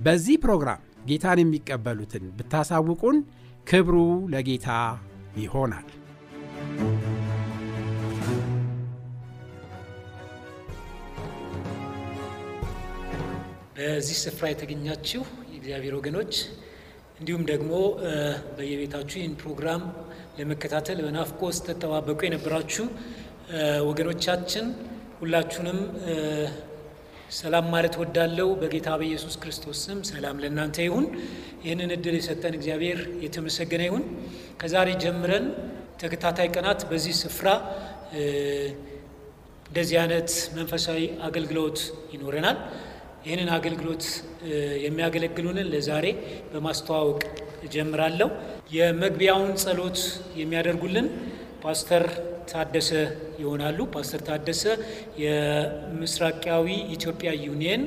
በዚህ ፕሮግራም ጌታን የሚቀበሉትን ብታሳውቁን ክብሩ ለጌታ ይሆናል። በዚህ ስፍራ የተገኛችሁ የእግዚአብሔር ወገኖች እንዲሁም ደግሞ በየቤታችሁ ይህን ፕሮግራም ለመከታተል በናፍቆት ስትጠባበቁ የነበራችሁ ወገኖቻችን ሁላችሁንም ሰላም ማለት ወዳለው በጌታ በኢየሱስ ክርስቶስ ስም ሰላም ለእናንተ ይሁን። ይህንን እድል የሰጠን እግዚአብሔር የተመሰገነ ይሁን። ከዛሬ ጀምረን ተከታታይ ቀናት በዚህ ስፍራ እንደዚህ አይነት መንፈሳዊ አገልግሎት ይኖረናል። ይህንን አገልግሎት የሚያገለግሉንን ለዛሬ በማስተዋወቅ እጀምራለሁ። የመግቢያውን ጸሎት የሚያደርጉልን ፓስተር ታደሰ ይሆናሉ። ፓስተር ታደሰ የምስራቃዊ ኢትዮጵያ ዩኒየን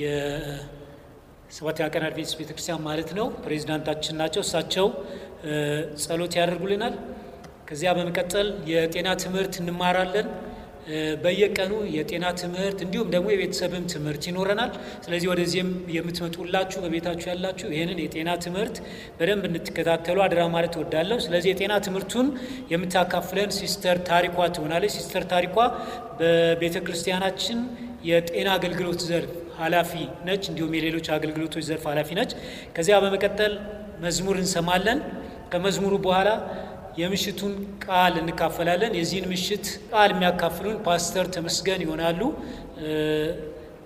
የሰባተኛ ቀን አድቬንቲስት ቤተክርስቲያን ማለት ነው ፕሬዚዳንታችን ናቸው። እሳቸው ጸሎት ያደርጉልናል። ከዚያ በመቀጠል የጤና ትምህርት እንማራለን። በየቀኑ የጤና ትምህርት እንዲሁም ደግሞ የቤተሰብም ትምህርት ይኖረናል። ስለዚህ ወደዚህም የምትመጡላችሁ በቤታችሁ ያላችሁ ይህንን የጤና ትምህርት በደንብ እንድትከታተሉ አደራ ማለት እወዳለሁ። ስለዚህ የጤና ትምህርቱን የምታካፍለን ሲስተር ታሪኳ ትሆናለች። ሲስተር ታሪኳ በቤተ ክርስቲያናችን የጤና አገልግሎት ዘርፍ ኃላፊ ነች፣ እንዲሁም የሌሎች አገልግሎቶች ዘርፍ ኃላፊ ነች። ከዚያ በመቀጠል መዝሙር እንሰማለን። ከመዝሙሩ በኋላ የምሽቱን ቃል እንካፈላለን። የዚህን ምሽት ቃል የሚያካፍሉን ፓስተር ተመስገን ይሆናሉ።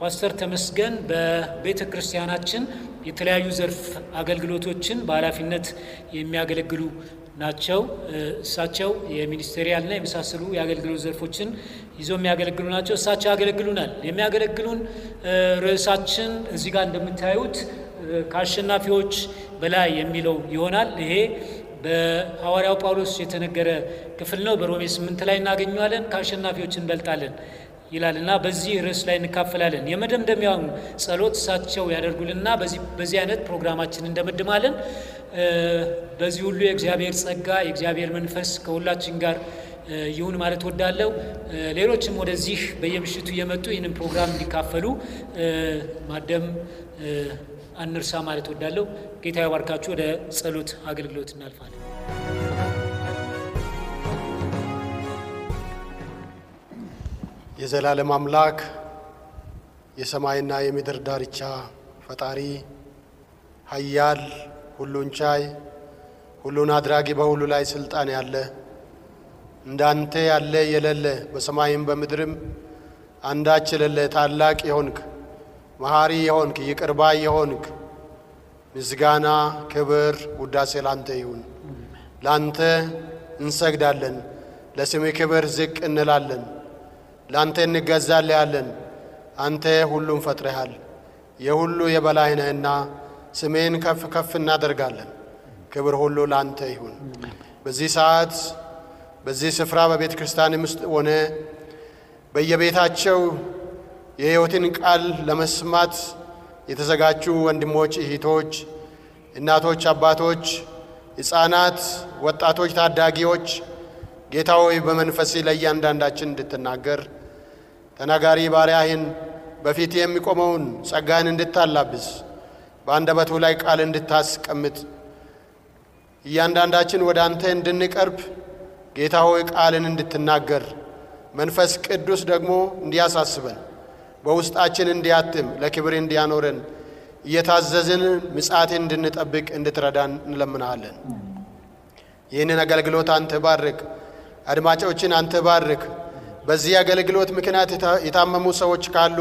ፓስተር ተመስገን በቤተ ክርስቲያናችን የተለያዩ ዘርፍ አገልግሎቶችን በኃላፊነት የሚያገለግሉ ናቸው። እሳቸው የሚኒስቴሪያልና የመሳሰሉ የአገልግሎት ዘርፎችን ይዘው የሚያገለግሉ ናቸው። እሳቸው ያገለግሉናል። የሚያገለግሉን ርዕሳችን እዚህ ጋር እንደምታዩት ከአሸናፊዎች በላይ የሚለው ይሆናል። ይሄ በሐዋርያው ጳውሎስ የተነገረ ክፍል ነው። በሮሜ ስምንት ላይ እናገኘዋለን። ከአሸናፊዎች እንበልጣለን ይላል እና በዚህ ርዕስ ላይ እንካፈላለን። የመደምደሚያውን ጸሎት እሳቸው ያደርጉልንና በዚህ አይነት ፕሮግራማችን እንደመድማለን። በዚህ ሁሉ የእግዚአብሔር ጸጋ የእግዚአብሔር መንፈስ ከሁላችን ጋር ይሁን ማለት ወዳለው። ሌሎችም ወደዚህ በየምሽቱ እየመጡ ይህንን ፕሮግራም እንዲካፈሉ ማደም አንርሳ ማለት ወዳለው። ጌታ ያባርካችሁ። ወደ ጸሎት አገልግሎት እናልፋለን። የዘላለም አምላክ የሰማይና የምድር ዳርቻ ፈጣሪ ኃያል ሁሉን ቻይ ሁሉን አድራጊ በሁሉ ላይ ስልጣን ያለ እንዳንተ ያለ የሌለ በሰማይም በምድርም አንዳች የሌለ ታላቅ የሆንክ መሐሪ የሆንክ ይቅር ባይ የሆንክ ምስጋና፣ ክብር፣ ውዳሴ ላንተ ይሁን። ላንተ እንሰግዳለን፣ ለስምህ ክብር ዝቅ እንላለን፣ ላንተ እንገዛልሃለን። አንተ ሁሉም ፈጥረሃል፣ የሁሉ የበላይ ነህና ስሜን ከፍ ከፍ እናደርጋለን። ክብር ሁሉ ላንተ ይሁን። በዚህ ሰዓት በዚህ ስፍራ በቤተ ክርስቲያንም ውስጥ ሆነ በየቤታቸው የሕይወትን ቃል ለመስማት የተዘጋጁ ወንድሞች፣ እህቶች፣ እናቶች፣ አባቶች ሕፃናት፣ ወጣቶች፣ ታዳጊዎች ጌታ ሆይ በመንፈስ ለእያንዳንዳችን እንድትናገር ተናጋሪ ባሪያህን በፊት የሚቆመውን ጸጋህን እንድታላብስ በአንደበቱ ላይ ቃል እንድታስቀምጥ እያንዳንዳችን ወደ አንተ እንድንቀርብ ጌታ ሆይ ቃልን እንድትናገር መንፈስ ቅዱስ ደግሞ እንዲያሳስበን በውስጣችን እንዲያትም ለክብር እንዲያኖረን እየታዘዝን ምጽአትን እንድንጠብቅ እንድትረዳን እንለምናሃለን። ይህንን አገልግሎት አንተ ባርክ፣ አድማጮችን አንተ ባርክ። በዚህ አገልግሎት ምክንያት የታመሙ ሰዎች ካሉ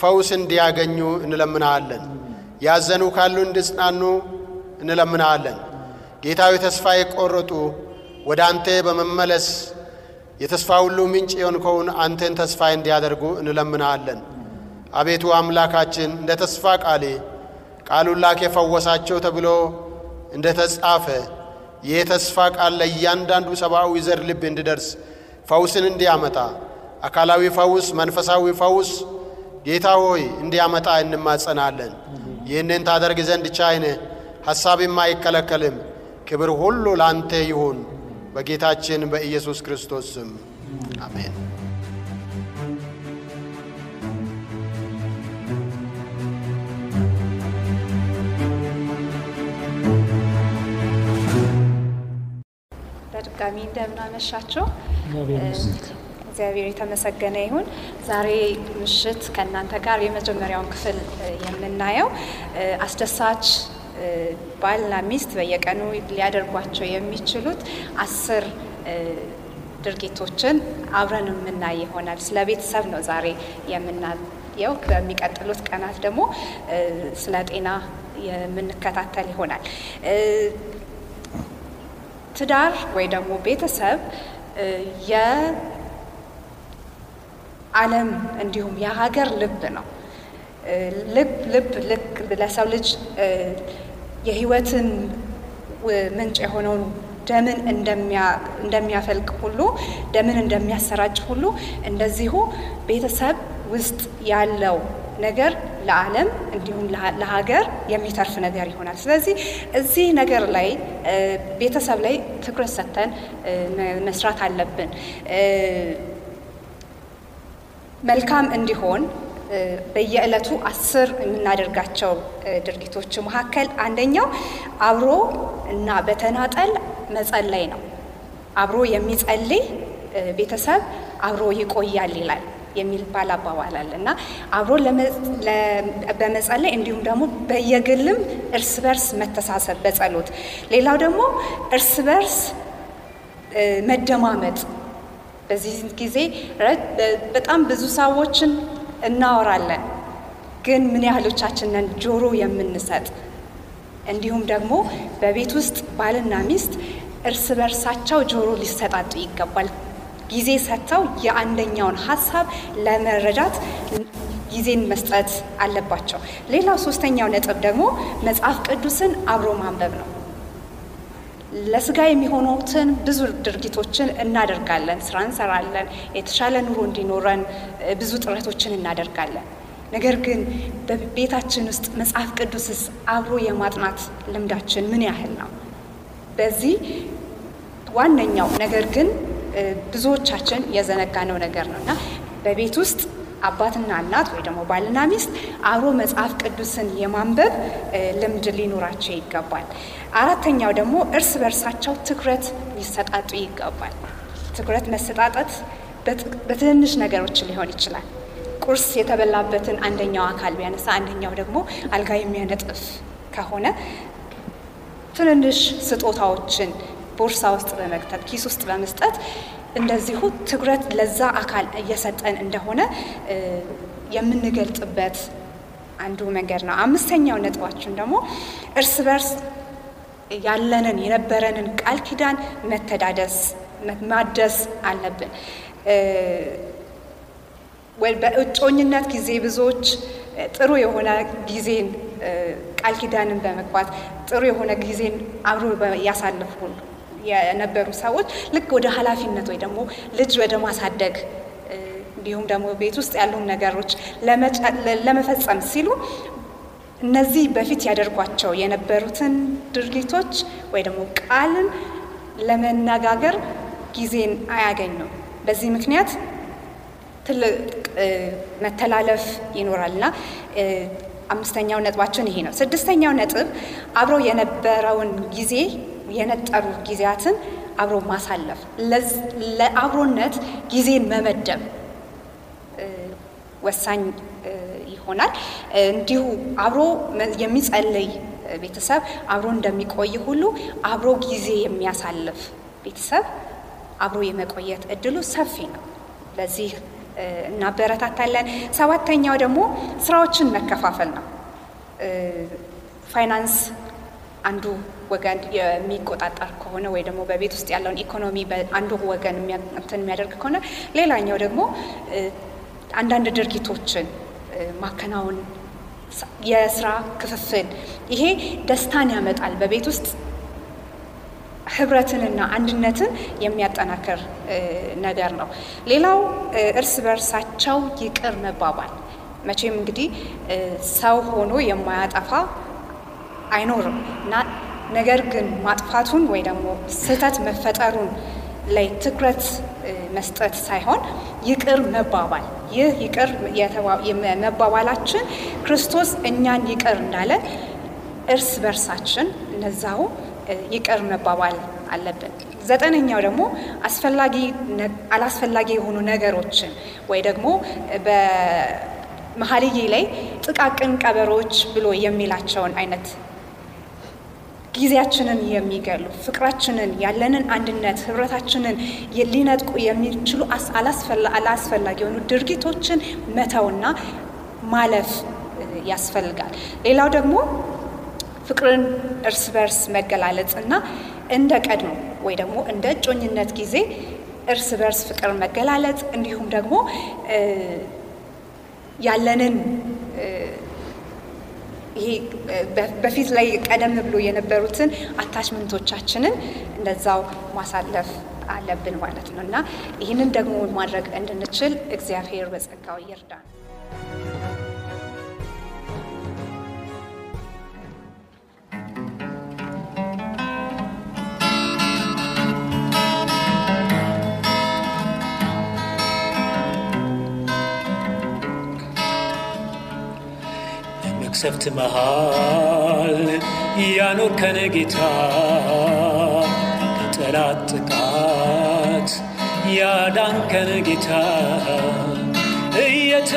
ፈውስ እንዲያገኙ እንለምናሃለን። ያዘኑ ካሉ እንዲጽናኑ እንለምናሃለን። ጌታዊ ተስፋ የቆረጡ ወደ አንተ በመመለስ የተስፋ ሁሉ ምንጭ የሆንከውን አንተን ተስፋ እንዲያደርጉ እንለምናሃለን። አቤቱ አምላካችን እንደ ተስፋ ቃሌ ቃሉን ላክ የፈወሳቸው ተብሎ እንደ ተጻፈ ይህ ተስፋ ቃል ለእያንዳንዱ ሰብአዊ ዘር ልብ እንዲደርስ ፈውስን እንዲያመጣ አካላዊ ፈውስ፣ መንፈሳዊ ፈውስ ጌታ ሆይ እንዲያመጣ እንማጸናለን። ይህንን ታደርግ ዘንድ ቻይነ ሐሳብም አይከለከልም። ክብር ሁሉ ላንተ ይሁን በጌታችን በኢየሱስ ክርስቶስ ስም አሜን። በድጋሚ እንደምናመሻቸው እግዚአብሔር የተመሰገነ ይሁን። ዛሬ ምሽት ከእናንተ ጋር የመጀመሪያውን ክፍል የምናየው አስደሳች ባልና ሚስት በየቀኑ ሊያደርጓቸው የሚችሉት አስር ድርጊቶችን አብረን የምናይ ይሆናል። ስለ ቤተሰብ ነው ዛሬ የምናየው። በሚቀጥሉት ቀናት ደግሞ ስለ ጤና የምንከታተል ይሆናል። ትዳር ወይ ደግሞ ቤተሰብ የዓለም እንዲሁም የሀገር ልብ ነው። ልብ ልብ ልክ ለሰው ልጅ የሕይወትን ምንጭ የሆነውን ደምን እንደሚያፈልቅ ሁሉ ደምን እንደሚያሰራጭ ሁሉ እንደዚሁ ቤተሰብ ውስጥ ያለው ነገር ለዓለም እንዲሁም ለሀገር የሚተርፍ ነገር ይሆናል። ስለዚህ እዚህ ነገር ላይ ቤተሰብ ላይ ትኩረት ሰጥተን መስራት አለብን። መልካም እንዲሆን በየዕለቱ አስር የምናደርጋቸው ድርጊቶች መካከል አንደኛው አብሮ እና በተናጠል መጸለይ ነው። አብሮ የሚጸልይ ቤተሰብ አብሮ ይቆያል ይላል የሚባል አባባል አለ። እና አብሮ በመጸለይ እንዲሁም ደግሞ በየግልም እርስ በርስ መተሳሰብ በጸሎት። ሌላው ደግሞ እርስ በርስ መደማመጥ። በዚህ ጊዜ በጣም ብዙ ሰዎችን እናወራለን፣ ግን ምን ያህሎቻችንን ጆሮ የምንሰጥ እንዲሁም ደግሞ በቤት ውስጥ ባልና ሚስት እርስ በርሳቸው ጆሮ ሊሰጣጡ ይገባል። ጊዜ ሰጥተው የአንደኛውን ሀሳብ ለመረዳት ጊዜን መስጠት አለባቸው። ሌላው ሶስተኛው ነጥብ ደግሞ መጽሐፍ ቅዱስን አብሮ ማንበብ ነው። ለስጋ የሚሆኑትን ብዙ ድርጊቶችን እናደርጋለን፣ ስራ እንሰራለን፣ የተሻለ ኑሮ እንዲኖረን ብዙ ጥረቶችን እናደርጋለን። ነገር ግን በቤታችን ውስጥ መጽሐፍ ቅዱስስ አብሮ የማጥናት ልምዳችን ምን ያህል ነው? በዚህ ዋነኛው ነገር ግን ብዙዎቻችን የዘነጋነው ነገር ነው እና በቤት ውስጥ አባትና እናት ወይ ደግሞ ባልና ሚስት አብሮ መጽሐፍ ቅዱስን የማንበብ ልምድ ሊኖራቸው ይገባል። አራተኛው ደግሞ እርስ በርሳቸው ትኩረት ሊሰጣጡ ይገባል። ትኩረት መሰጣጠት በትንንሽ ነገሮች ሊሆን ይችላል። ቁርስ የተበላበትን አንደኛው አካል ቢያነሳ አንደኛው ደግሞ አልጋ የሚያነጥፍ ከሆነ ትንንሽ ስጦታዎችን ቦርሳ ውስጥ በመክተት ኪስ ውስጥ በመስጠት እንደዚሁ ትኩረት ለዛ አካል እየሰጠን እንደሆነ የምንገልጥበት አንዱ መንገድ ነው። አምስተኛው ነጥባችን ደግሞ እርስ በርስ ያለንን የነበረንን ቃል ኪዳን መተዳደስ ማደስ አለብን። በእጮኝነት ጊዜ ብዙዎች ጥሩ የሆነ ጊዜን ቃል ኪዳንን በመግባት ጥሩ የሆነ ጊዜን አብሮ ያሳልፉ የነበሩ ሰዎች ልክ ወደ ኃላፊነት ወይ ደግሞ ልጅ ወደ ማሳደግ እንዲሁም ደግሞ ቤት ውስጥ ያሉ ነገሮች ለመፈጸም ሲሉ እነዚህ በፊት ያደርጓቸው የነበሩትን ድርጊቶች ወይ ደግሞ ቃልን ለመነጋገር ጊዜን አያገኙም። በዚህ ምክንያት ትልቅ መተላለፍ ይኖራልና አምስተኛው ነጥባችን ይሄ ነው። ስድስተኛው ነጥብ አብሮ የነበረውን ጊዜ የነጠሩ ጊዜያትን አብሮ ማሳለፍ፣ ለአብሮነት ጊዜን መመደብ ወሳኝ ይሆናል። እንዲሁ አብሮ የሚጸልይ ቤተሰብ አብሮ እንደሚቆይ ሁሉ አብሮ ጊዜ የሚያሳልፍ ቤተሰብ አብሮ የመቆየት እድሉ ሰፊ ነው። ለዚህ እናበረታታለን። ሰባተኛው ደግሞ ስራዎችን መከፋፈል ነው። ፋይናንስ አንዱ ወገን የሚቆጣጠር ከሆነ ወይ ደግሞ በቤት ውስጥ ያለውን ኢኮኖሚ አንዱ ወገን እንትን የሚያደርግ ከሆነ ሌላኛው ደግሞ አንዳንድ ድርጊቶችን ማከናወን፣ የስራ ክፍፍል፣ ይሄ ደስታን ያመጣል። በቤት ውስጥ ህብረትንና አንድነትን የሚያጠናክር ነገር ነው። ሌላው እርስ በርሳቸው ይቅር መባባል። መቼም እንግዲህ ሰው ሆኖ የማያጠፋ አይኖርም እና ነገር ግን ማጥፋቱን ወይ ደግሞ ስህተት መፈጠሩን ላይ ትኩረት መስጠት ሳይሆን ይቅር መባባል ይህ ይቅር መባባላችን ክርስቶስ እኛን ይቅር እንዳለ እርስ በርሳችን እነዛው ይቅር መባባል አለብን። ዘጠነኛው ደግሞ አስፈላጊ አላስፈላጊ የሆኑ ነገሮችን ወይ ደግሞ በመኃልየ ላይ ጥቃቅን ቀበሮች ብሎ የሚላቸውን አይነት ጊዜያችንን የሚገሉ ፍቅራችንን፣ ያለንን አንድነት፣ ህብረታችንን ሊነጥቁ የሚችሉ አላስፈላጊ የሆኑ ድርጊቶችን መተውና ማለፍ ያስፈልጋል። ሌላው ደግሞ ፍቅርን እርስ በርስ መገላለጽ እና እንደ ቀድሞ ወይ ደግሞ እንደ እጮኝነት ጊዜ እርስ በርስ ፍቅር መገላለጽ እንዲሁም ደግሞ ያለንን ይሄ በፊት ላይ ቀደም ብሎ የነበሩትን አታችመንቶቻችንን እንደዛው ማሳለፍ አለብን ማለት ነው እና ይህንን ደግሞ ማድረግ እንድንችል እግዚአብሔር በጸጋው ይርዳን። መቅሰፍት መሃል ያኖርከን ጌታ ከጠላት ጥቃት ያዳንከን ጌታ። እየተገረምን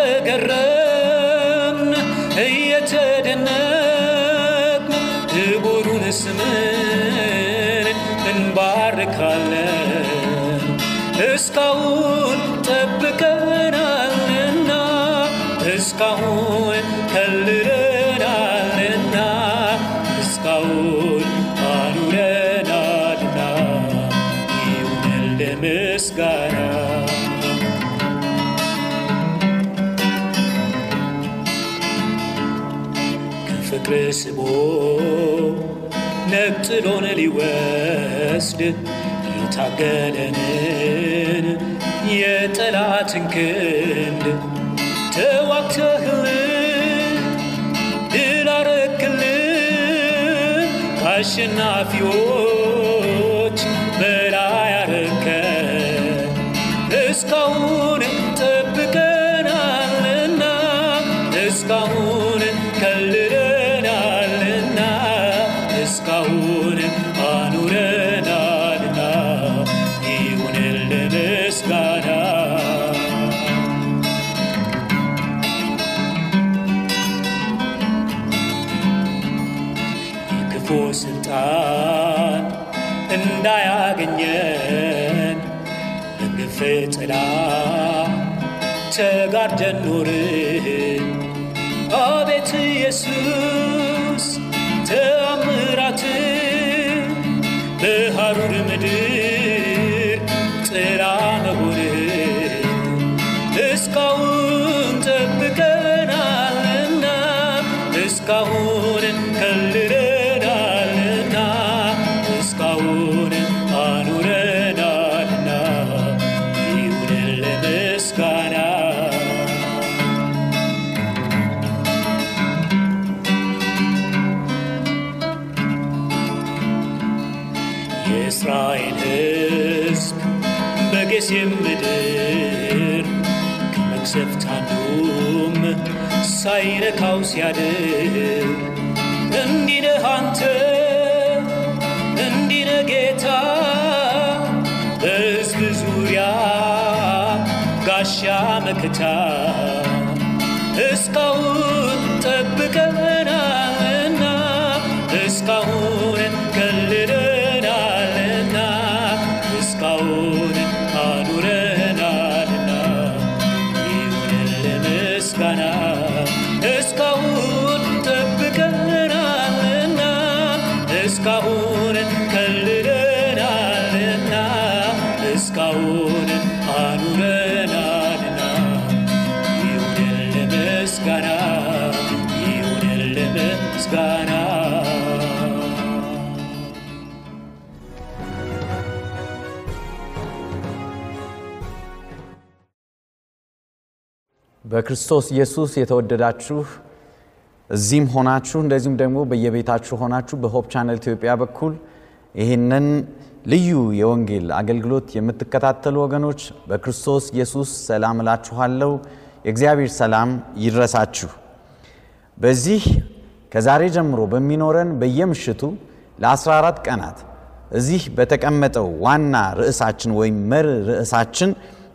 እየተደነቅን ክቡሩን ስምን እንባርካለን። እስካሁን ጠብቀናልና እስካሁን ከፍቅር ስቦ ነጥሎን ሊወስድ የታገለንን የጠላትን ክንድ ተዋግተህልን ድል አረክልን ከአሸናፊዎች እንዳያገኘን በግፍ ጥላ ተጋርደን ኖርን። አቤት ኢየሱስ ተአምራት በሐሩር ምድር ሳይነካው ሲያድር እንዲህ ነህ አንተ እንዲህ ነህ ጌታ። በሕዝብ ዙሪያ ጋሻ መከታ። እስካሁን ጠብቀናልና በክርስቶስ ኢየሱስ የተወደዳችሁ እዚህም ሆናችሁ እንደዚሁም ደግሞ በየቤታችሁ ሆናችሁ በሆፕ ቻነል ኢትዮጵያ በኩል ይህንን ልዩ የወንጌል አገልግሎት የምትከታተሉ ወገኖች በክርስቶስ ኢየሱስ ሰላም እላችኋለሁ። የእግዚአብሔር ሰላም ይድረሳችሁ። በዚህ ከዛሬ ጀምሮ በሚኖረን በየምሽቱ ለ14 ቀናት እዚህ በተቀመጠው ዋና ርዕሳችን ወይም መሪ ርዕሳችን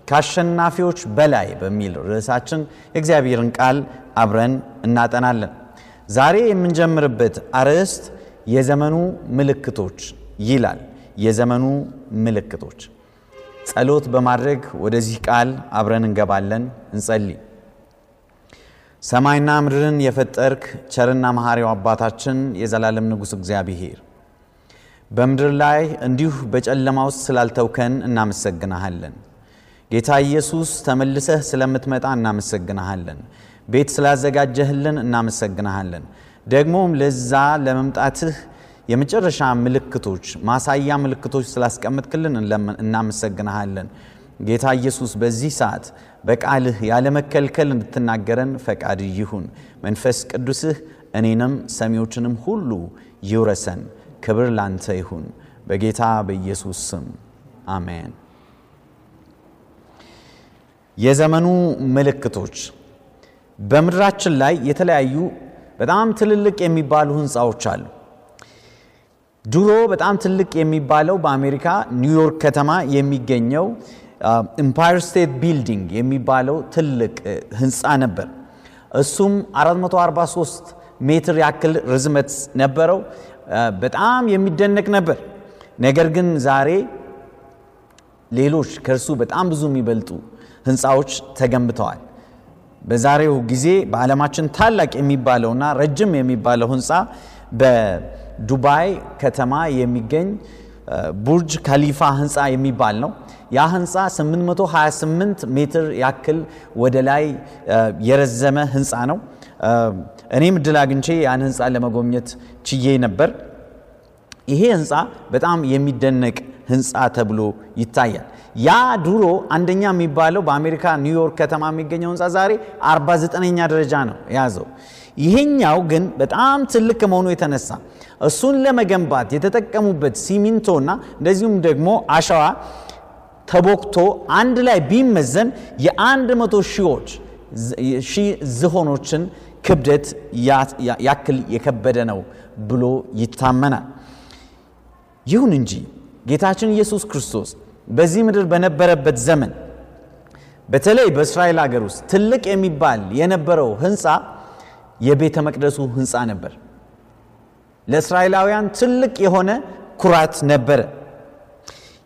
ከአሸናፊዎች በላይ በሚል ርዕሳችን የእግዚአብሔርን ቃል አብረን እናጠናለን። ዛሬ የምንጀምርበት አርዕስት የዘመኑ ምልክቶች ይላል። የዘመኑ ምልክቶች። ጸሎት በማድረግ ወደዚህ ቃል አብረን እንገባለን። እንጸልይ። ሰማይና ምድርን የፈጠርክ ቸርና መሐሪው አባታችን የዘላለም ንጉሥ እግዚአብሔር በምድር ላይ እንዲሁ በጨለማ ውስጥ ስላልተውከን እናመሰግናሃለን። ጌታ ኢየሱስ ተመልሰህ ስለምትመጣ እናመሰግንሃለን። ቤት ስላዘጋጀህልን እናመሰግንሃለን። ደግሞም ለዛ ለመምጣትህ የመጨረሻ ምልክቶች ማሳያ ምልክቶች ስላስቀምጥክልን እናመሰግንሃለን። ጌታ ኢየሱስ በዚህ ሰዓት በቃልህ ያለመከልከል እንድትናገረን ፈቃድ ይሁን። መንፈስ ቅዱስህ እኔንም ሰሚዎችንም ሁሉ ይውረሰን። ክብር ላንተ ይሁን። በጌታ በኢየሱስ ስም አሜን። የዘመኑ ምልክቶች በምድራችን ላይ የተለያዩ በጣም ትልልቅ የሚባሉ ህንፃዎች አሉ። ድሮ በጣም ትልቅ የሚባለው በአሜሪካ ኒውዮርክ ከተማ የሚገኘው Empire State Building የሚባለው ትልቅ ህንፃ ነበር። እሱም 443 ሜትር ያክል ርዝመት ነበረው። በጣም የሚደነቅ ነበር። ነገር ግን ዛሬ ሌሎች ከእርሱ በጣም ብዙ የሚበልጡ ህንፃዎች ተገንብተዋል። በዛሬው ጊዜ በዓለማችን ታላቅ የሚባለውና ረጅም የሚባለው ህንፃ በዱባይ ከተማ የሚገኝ ቡርጅ ካሊፋ ህንፃ የሚባል ነው። ያ ህንፃ 828 ሜትር ያክል ወደ ላይ የረዘመ ህንፃ ነው። እኔም እድል አግኝቼ ያን ህንፃ ለመጎብኘት ችዬ ነበር። ይሄ ህንፃ በጣም የሚደነቅ ህንፃ ተብሎ ይታያል። ያ ድሮ አንደኛ የሚባለው በአሜሪካ ኒውዮርክ ከተማ የሚገኘው ህንፃ ዛሬ 49ኛ ደረጃ ነው የያዘው። ይሄኛው ግን በጣም ትልቅ ከመሆኑ የተነሳ እሱን ለመገንባት የተጠቀሙበት ሲሚንቶና እንደዚሁም ደግሞ አሸዋ ተቦክቶ አንድ ላይ ቢመዘን የአንድ መቶ ሺዎች ዝሆኖችን ክብደት ያክል የከበደ ነው ብሎ ይታመናል። ይሁን እንጂ ጌታችን ኢየሱስ ክርስቶስ በዚህ ምድር በነበረበት ዘመን በተለይ በእስራኤል ሀገር ውስጥ ትልቅ የሚባል የነበረው ህንፃ የቤተ መቅደሱ ህንፃ ነበር። ለእስራኤላውያን ትልቅ የሆነ ኩራት ነበረ።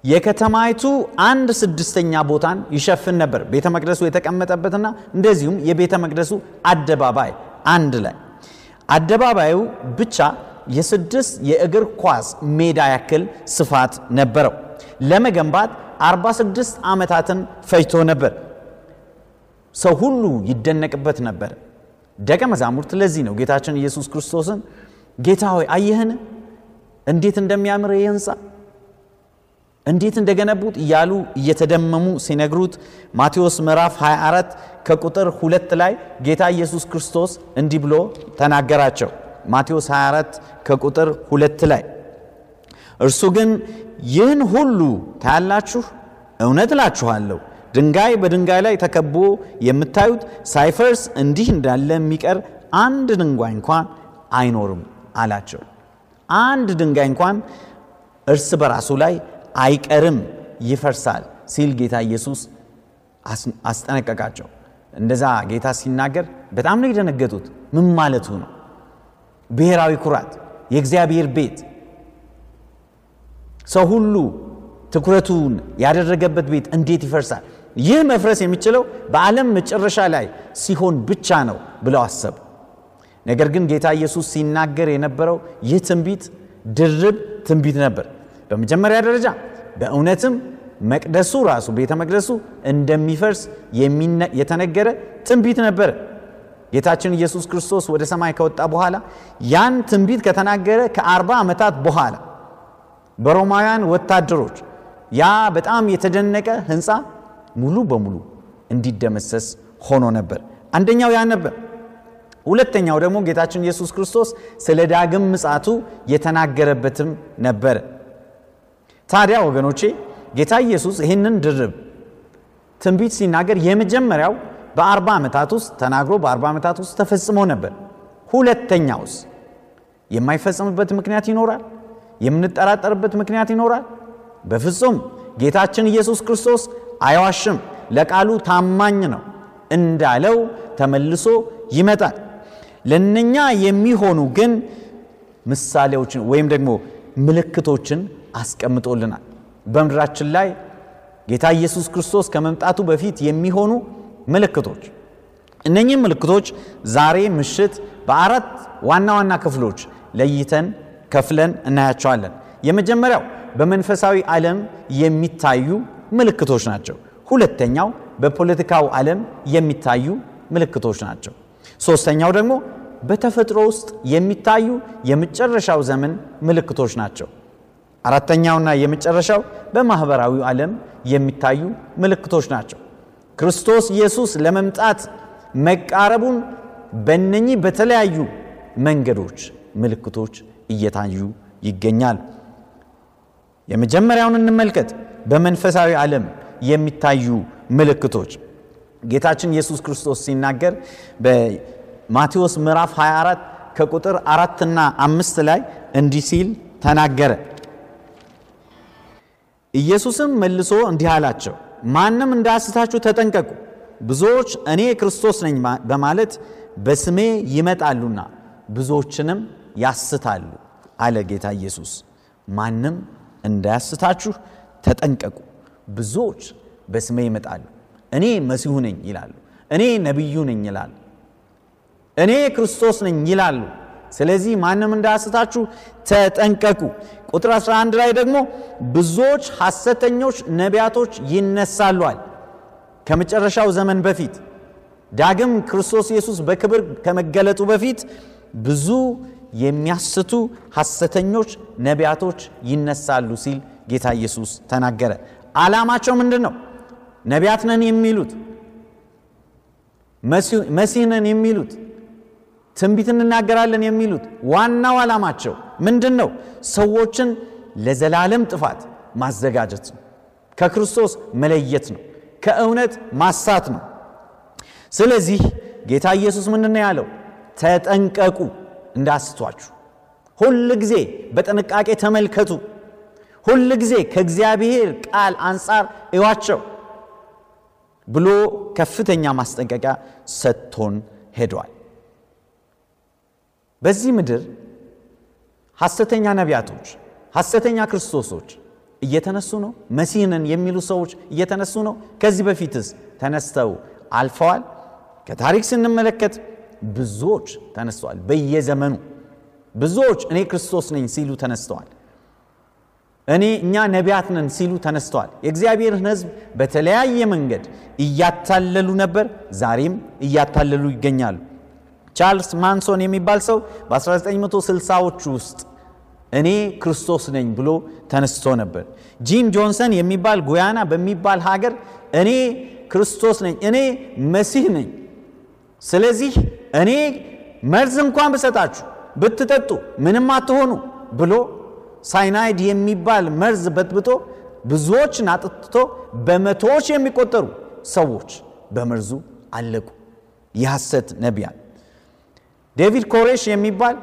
የከተማይቱ አንድ ስድስተኛ ቦታን ይሸፍን ነበር ቤተ መቅደሱ የተቀመጠበትና እንደዚሁም የቤተ መቅደሱ አደባባይ አንድ ላይ አደባባዩ ብቻ የስድስት የእግር ኳስ ሜዳ ያክል ስፋት ነበረው። ለመገንባት 46 ዓመታትን ፈጅቶ ነበር። ሰው ሁሉ ይደነቅበት ነበር። ደቀ መዛሙርት ለዚህ ነው ጌታችን ኢየሱስ ክርስቶስን ጌታ ሆይ አየህን እንዴት እንደሚያምር ይህ ህንፃ እንዴት እንደገነቡት እያሉ እየተደመሙ ሲነግሩት ማቴዎስ ምዕራፍ 24 ከቁጥር ሁለት ላይ ጌታ ኢየሱስ ክርስቶስ እንዲህ ብሎ ተናገራቸው። ማቴዎስ 24 ከቁጥር ሁለት ላይ እርሱ ግን ይህን ሁሉ ታያላችሁ፣ እውነት እላችኋለሁ ድንጋይ በድንጋይ ላይ ተከቦ የምታዩት ሳይፈርስ እንዲህ እንዳለ የሚቀር አንድ ድንጋይ እንኳን አይኖርም አላቸው። አንድ ድንጋይ እንኳን እርስ በራሱ ላይ አይቀርም ይፈርሳል ሲል ጌታ ኢየሱስ አስጠነቀቃቸው። እንደዛ ጌታ ሲናገር በጣም ነው የደነገጡት። ምን ማለቱ ነው? ብሔራዊ ኩራት፣ የእግዚአብሔር ቤት፣ ሰው ሁሉ ትኩረቱን ያደረገበት ቤት እንዴት ይፈርሳል? ይህ መፍረስ የሚችለው በዓለም መጨረሻ ላይ ሲሆን ብቻ ነው ብለው አሰቡ። ነገር ግን ጌታ ኢየሱስ ሲናገር የነበረው ይህ ትንቢት ድርብ ትንቢት ነበር። በመጀመሪያ ደረጃ በእውነትም መቅደሱ ራሱ ቤተ መቅደሱ እንደሚፈርስ የተነገረ ትንቢት ነበረ። ጌታችን ኢየሱስ ክርስቶስ ወደ ሰማይ ከወጣ በኋላ ያን ትንቢት ከተናገረ ከአርባ ዓመታት በኋላ በሮማውያን ወታደሮች ያ በጣም የተደነቀ ሕንፃ ሙሉ በሙሉ እንዲደመሰስ ሆኖ ነበር። አንደኛው ያ ነበር። ሁለተኛው ደግሞ ጌታችን ኢየሱስ ክርስቶስ ስለ ዳግም ምጻቱ የተናገረበትም ነበረ። ታዲያ ወገኖቼ ጌታ ኢየሱስ ይህንን ድርብ ትንቢት ሲናገር የመጀመሪያው በአርባ ዓመታት ውስጥ ተናግሮ በአርባ ዓመታት ውስጥ ተፈጽሞ ነበር። ሁለተኛውስ የማይፈጸምበት ምክንያት ይኖራል? የምንጠራጠርበት ምክንያት ይኖራል? በፍጹም ጌታችን ኢየሱስ ክርስቶስ አይዋሽም፣ ለቃሉ ታማኝ ነው እንዳለው ተመልሶ ይመጣል። ለነኛ የሚሆኑ ግን ምሳሌዎችን ወይም ደግሞ ምልክቶችን አስቀምጦልናል። በምድራችን ላይ ጌታ ኢየሱስ ክርስቶስ ከመምጣቱ በፊት የሚሆኑ ምልክቶች እነኚህም ምልክቶች ዛሬ ምሽት በአራት ዋና ዋና ክፍሎች ለይተን ከፍለን እናያቸዋለን። የመጀመሪያው በመንፈሳዊ ዓለም የሚታዩ ምልክቶች ናቸው። ሁለተኛው በፖለቲካው ዓለም የሚታዩ ምልክቶች ናቸው። ሶስተኛው ደግሞ በተፈጥሮ ውስጥ የሚታዩ የመጨረሻው ዘመን ምልክቶች ናቸው። አራተኛውና የመጨረሻው በማኅበራዊ ዓለም የሚታዩ ምልክቶች ናቸው። ክርስቶስ ኢየሱስ ለመምጣት መቃረቡን በእነኚህ በተለያዩ መንገዶች ምልክቶች እየታዩ ይገኛል። የመጀመሪያውን እንመልከት። በመንፈሳዊ ዓለም የሚታዩ ምልክቶች ጌታችን ኢየሱስ ክርስቶስ ሲናገር በማቴዎስ ምዕራፍ 24 ከቁጥር አራትና አምስት ላይ እንዲህ ሲል ተናገረ። ኢየሱስም መልሶ እንዲህ አላቸው፣ ማንም እንዳያስታችሁ ተጠንቀቁ። ብዙዎች እኔ ክርስቶስ ነኝ በማለት በስሜ ይመጣሉና ብዙዎችንም ያስታሉ አለ ጌታ ኢየሱስ። ማንም እንዳያስታችሁ ተጠንቀቁ። ብዙዎች በስሜ ይመጣሉ፣ እኔ መሲሁ ነኝ ይላሉ፣ እኔ ነቢዩ ነኝ ይላሉ፣ እኔ ክርስቶስ ነኝ ይላሉ። ስለዚህ ማንም እንዳያስታችሁ ተጠንቀቁ። ቁጥር 11 ላይ ደግሞ ብዙዎች ሐሰተኞች ነቢያቶች ይነሳሏል። ከመጨረሻው ዘመን በፊት ዳግም ክርስቶስ ኢየሱስ በክብር ከመገለጡ በፊት ብዙ የሚያስቱ ሐሰተኞች ነቢያቶች ይነሳሉ ሲል ጌታ ኢየሱስ ተናገረ። ዓላማቸው ምንድን ነው? ነቢያት የሚሉት መሲህ ነን የሚሉት ትንቢት እንናገራለን የሚሉት ዋናው ዓላማቸው ምንድን ነው? ሰዎችን ለዘላለም ጥፋት ማዘጋጀት ነው። ከክርስቶስ መለየት ነው። ከእውነት ማሳት ነው። ስለዚህ ጌታ ኢየሱስ ምንድን ነው ያለው? ተጠንቀቁ እንዳስቷችሁ። ሁል ጊዜ በጥንቃቄ ተመልከቱ። ሁል ጊዜ ከእግዚአብሔር ቃል አንጻር እዩዋቸው ብሎ ከፍተኛ ማስጠንቀቂያ ሰጥቶን ሄዷል። በዚህ ምድር ሐሰተኛ ነቢያቶች፣ ሐሰተኛ ክርስቶሶች እየተነሱ ነው። መሲህ ነን የሚሉ ሰዎች እየተነሱ ነው። ከዚህ በፊትስ ተነስተው አልፈዋል። ከታሪክ ስንመለከት ብዙዎች ተነስተዋል። በየዘመኑ ብዙዎች እኔ ክርስቶስ ነኝ ሲሉ ተነስተዋል። እኔ እኛ ነቢያት ነን ሲሉ ተነስተዋል። የእግዚአብሔርን ሕዝብ በተለያየ መንገድ እያታለሉ ነበር፣ ዛሬም እያታለሉ ይገኛሉ። ቻርልስ ማንሶን የሚባል ሰው በ1960ዎቹ ውስጥ እኔ ክርስቶስ ነኝ ብሎ ተነስቶ ነበር። ጂም ጆንሰን የሚባል ጉያና በሚባል ሀገር እኔ ክርስቶስ ነኝ፣ እኔ መሲህ ነኝ፣ ስለዚህ እኔ መርዝ እንኳን ብሰጣችሁ ብትጠጡ ምንም አትሆኑ ብሎ ሳይናይድ የሚባል መርዝ በጥብጦ ብዙዎችን አጥትቶ በመቶዎች የሚቆጠሩ ሰዎች በመርዙ አለቁ። የሐሰት ነቢያት ዴቪድ ኮሬሽ የሚባል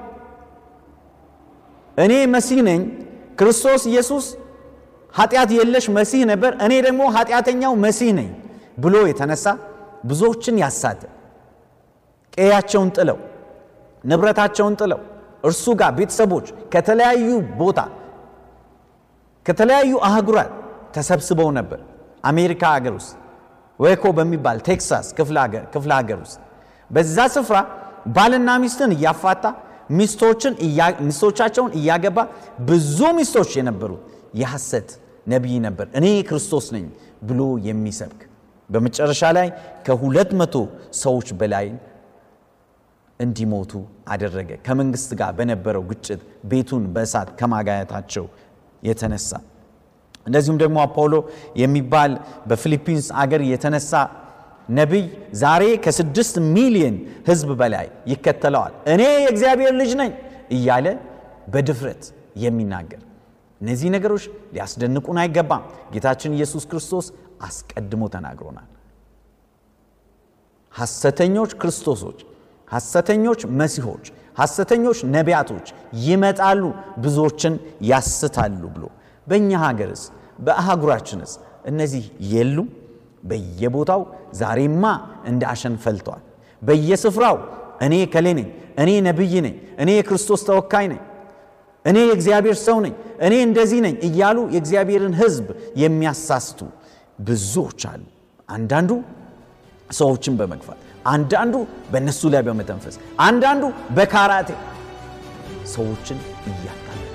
እኔ መሲህ ነኝ፣ ክርስቶስ ኢየሱስ ኃጢአት የለሽ መሲህ ነበር፣ እኔ ደግሞ ኃጢአተኛው መሲህ ነኝ ብሎ የተነሳ ብዙዎችን ያሳተ ቀያቸውን ጥለው ንብረታቸውን ጥለው እርሱ ጋር ቤተሰቦች ከተለያዩ ቦታ ከተለያዩ አህጉራት ተሰብስበው ነበር። አሜሪካ ሀገር ውስጥ ወይኮ በሚባል ቴክሳስ ክፍለ ሀገር ውስጥ በዛ ስፍራ ባልና ሚስትን እያፋታ ሚስቶቻቸውን እያገባ ብዙ ሚስቶች የነበሩት የሐሰት ነቢይ ነበር። እኔ ክርስቶስ ነኝ ብሎ የሚሰብክ በመጨረሻ ላይ ከሁለት መቶ ሰዎች በላይ እንዲሞቱ አደረገ። ከመንግስት ጋር በነበረው ግጭት ቤቱን በእሳት ከማጋየታቸው የተነሳ እንደዚሁም ደግሞ አፖሎ የሚባል በፊሊፒንስ አገር የተነሳ ነቢይ ዛሬ ከስድስት ሚሊዮን ህዝብ በላይ ይከተለዋል። እኔ የእግዚአብሔር ልጅ ነኝ እያለ በድፍረት የሚናገር እነዚህ ነገሮች ሊያስደንቁን አይገባም። ጌታችን ኢየሱስ ክርስቶስ አስቀድሞ ተናግሮናል። ሐሰተኞች ክርስቶሶች፣ ሐሰተኞች መሲሆች፣ ሐሰተኞች ነቢያቶች ይመጣሉ፣ ብዙዎችን ያስታሉ ብሎ በእኛ ሀገርስ በአህጉራችንስ እነዚህ የሉም? በየቦታው ዛሬማ እንደ አሸን ፈልተዋል። በየስፍራው እኔ ከሌ ነኝ፣ እኔ ነቢይ ነኝ፣ እኔ የክርስቶስ ተወካይ ነኝ፣ እኔ የእግዚአብሔር ሰው ነኝ፣ እኔ እንደዚህ ነኝ እያሉ የእግዚአብሔርን ሕዝብ የሚያሳስቱ ብዙዎች አሉ። አንዳንዱ ሰዎችን በመግፋት አንዳንዱ በእነሱ ላይ በመተንፈስ አንዳንዱ በካራቴ ሰዎችን እያታለለ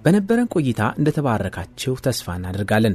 በነበረን ቆይታ እንደተባረካችሁ ተስፋ እናደርጋለን።